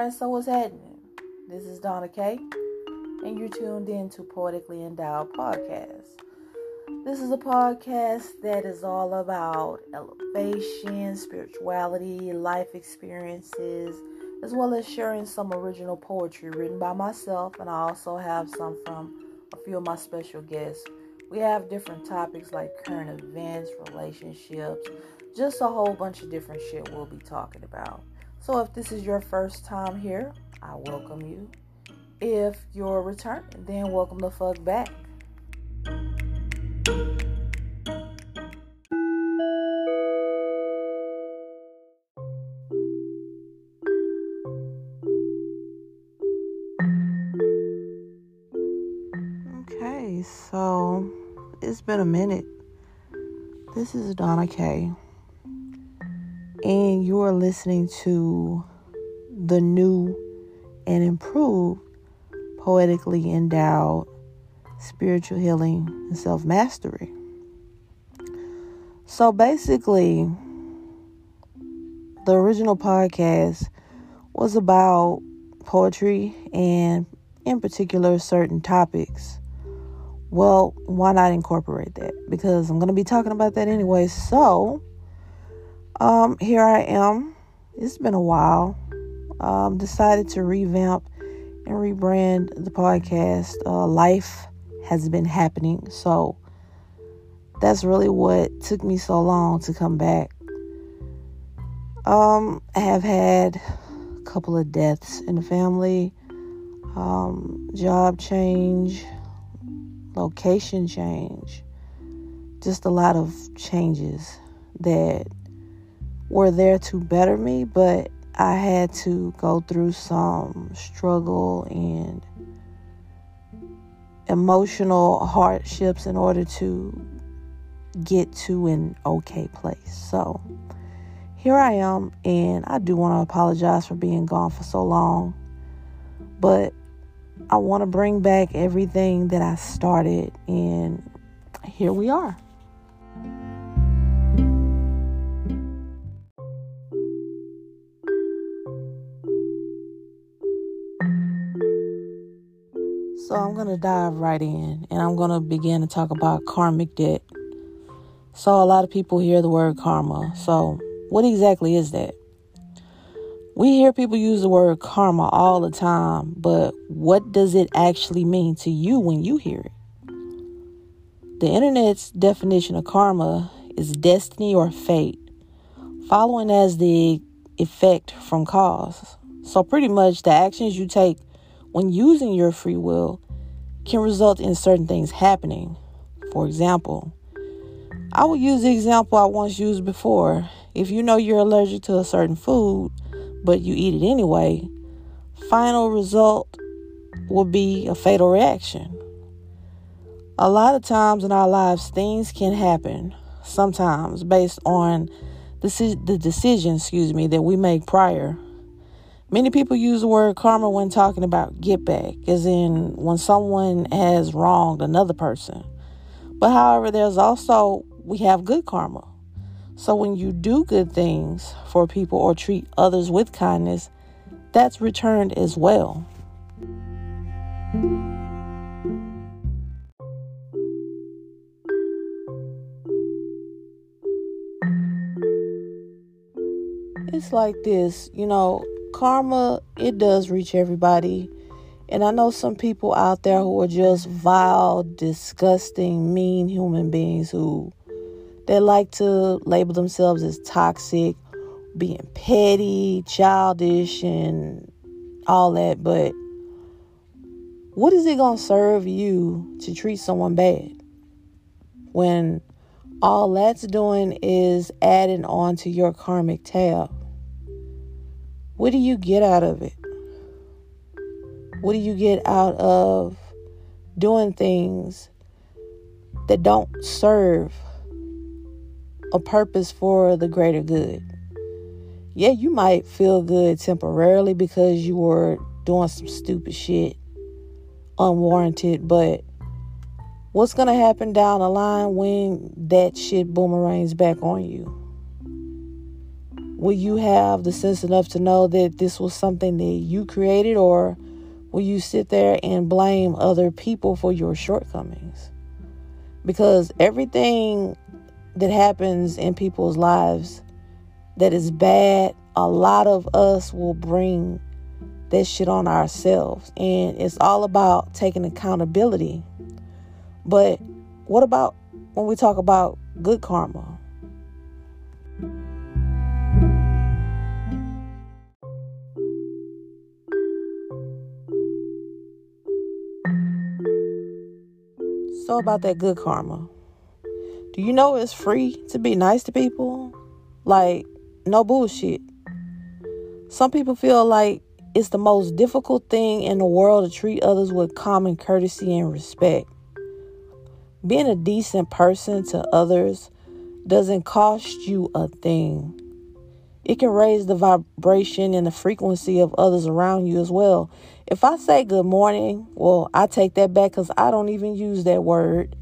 Alright, so what's happening? This is Donna K, and you're tuned in to Poetically Endowed Podcast. This is a podcast that is all about elevation, spirituality, life experiences, as well as sharing some original poetry written by myself, and I also have some from a few of my special guests. We have different topics like current events, relationships, just a whole bunch of different shit we'll be talking about. So if this is your first time here, I welcome you. If you're returning, then welcome the fuck back. Okay, so it's been a minute. This is Donna K and you are listening to the new and improved poetically endowed spiritual healing and self mastery. So basically, the original podcast was about poetry and, in particular, certain topics. Well, why not incorporate that? Because I'm going to be talking about that anyway. So, um, here I am. It's been a while. Um, decided to revamp and rebrand the podcast. Uh, life has been happening, so that's really what took me so long to come back. Um, I have had a couple of deaths in the family, um, job change, location change, just a lot of changes that were there to better me, but I had to go through some struggle and emotional hardships in order to get to an okay place. So here I am, and I do want to apologize for being gone for so long, but I want to bring back everything that I started, and here we are. So I'm going to dive right in and I'm going to begin to talk about karmic debt. So a lot of people hear the word karma. So what exactly is that? We hear people use the word karma all the time, but what does it actually mean to you when you hear it? The internet's definition of karma is destiny or fate, following as the effect from cause. So pretty much the actions you take when using your free will can result in certain things happening. For example, I will use the example I once used before. If you know you're allergic to a certain food, but you eat it anyway, final result will be a fatal reaction. A lot of times in our lives, things can happen, sometimes based on the, the decision, excuse me, that we make prior Many people use the word karma when talking about get back, as in when someone has wronged another person. But however, there's also, we have good karma. So when you do good things for people or treat others with kindness, that's returned as well. It's like this, you know, karma, it does reach everybody. And I know some people out there who are just vile, disgusting, mean human beings who they like to label themselves as toxic, being petty, childish, and all that. But what is it going to serve you to treat someone bad when all that's doing is adding on to your karmic tab? What do you get out of it? What do you get out of doing things that don't serve a purpose for the greater good? Yeah, you might feel good temporarily because you were doing some stupid shit, unwarranted, but what's going to happen down the line when that shit boomerangs back on you? Will you have the sense enough to know that this was something that you created, or will you sit there and blame other people for your shortcomings? Because everything that happens in people's lives that is bad, a lot of us will bring that shit on ourselves. And it's all about taking accountability. But what about when we talk about good karma? About that good karma. Do you know it's free to be nice to people? Like, no bullshit. Some people feel like it's the most difficult thing in the world to treat others with common courtesy and respect. Being a decent person to others doesn't cost you a thing. It can raise the vibration and the frequency of others around you as well. If I say good morning, well, I take that back because I don't even use that word.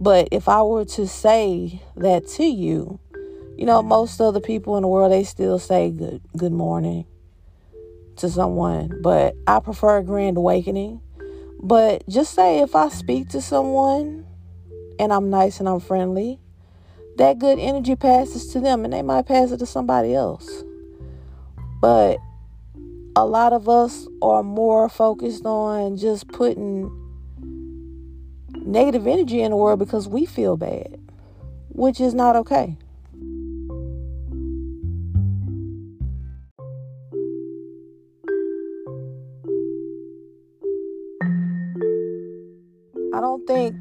But if I were to say that to you, you know, most other people in the world they still say good good morning to someone, but I prefer a grand awakening. But just say if I speak to someone and I'm nice and I'm friendly, that good energy passes to them and they might pass it to somebody else. But a lot of us are more focused on just putting negative energy in the world because we feel bad, which is not okay.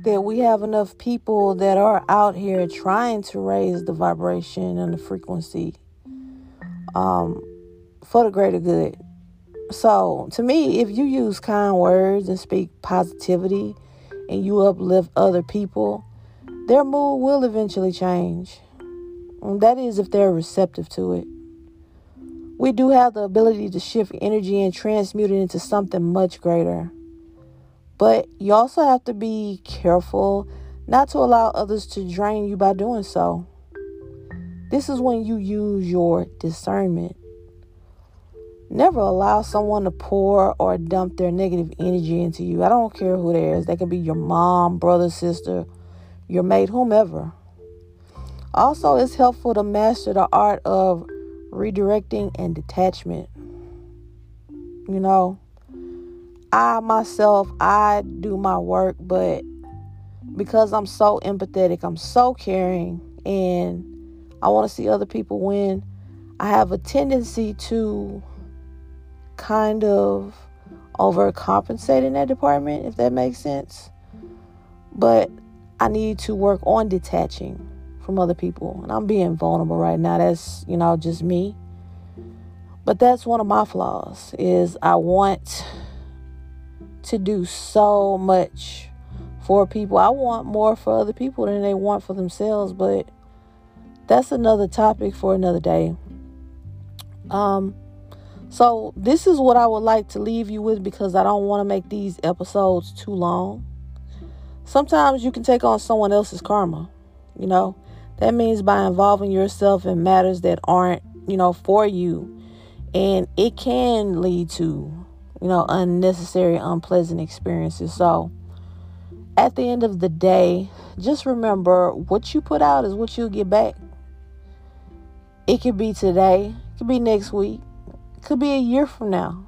That we have enough people that are out here trying to raise the vibration and the frequency um, for the greater good. So, to me, if you use kind words and speak positivity and you uplift other people, their mood will eventually change. And that is if they're receptive to it. We do have the ability to shift energy and transmute it into something much greater. But you also have to be careful not to allow others to drain you by doing so. This is when you use your discernment. Never allow someone to pour or dump their negative energy into you. I don't care who they is. They could be your mom, brother, sister, your mate, whomever. Also, it's helpful to master the art of redirecting and detachment. You know, I myself, I do my work, but because I'm so empathetic, I'm so caring, and I want to see other people win, I have a tendency to kind of overcompensate in that department, if that makes sense. But I need to work on detaching from other people. And I'm being vulnerable right now. That's, you know, just me. But that's one of my flaws is I want to do so much for people. I want more for other people than they want for themselves, but that's another topic for another day. Um so this is what I would like to leave you with because I don't want to make these episodes too long. Sometimes you can take on someone else's karma, you know. That means by involving yourself in matters that aren't, you know, for you. And it can lead to you know, unnecessary, unpleasant experiences. So, at the end of the day, just remember what you put out is what you'll get back. It could be today, it could be next week, it could be a year from now.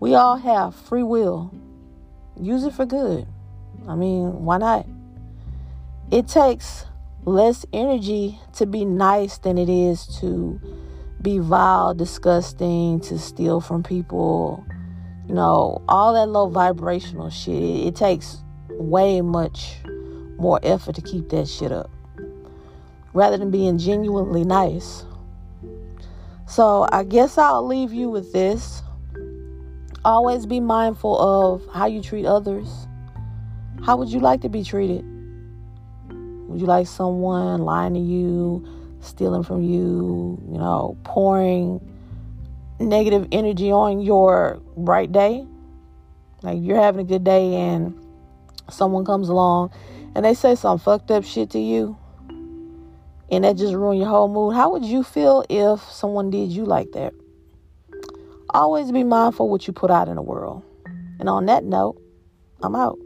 We all have free will. Use it for good. I mean, why not? It takes less energy to be nice than it is to be vile, disgusting, to steal from people, know, all that low vibrational shit, it, it takes way much more effort to keep that shit up rather than being genuinely nice. So, I guess I'll leave you with this. Always be mindful of how you treat others. How would you like to be treated? Would you like someone lying to you, stealing from you, you know, pouring negative energy on your bright day. Like you're having a good day and someone comes along and they say some fucked up shit to you. and that just ruin your whole mood. How would you feel if someone did you like that? Always be mindful what you put out in the world. And on that note, I'm out.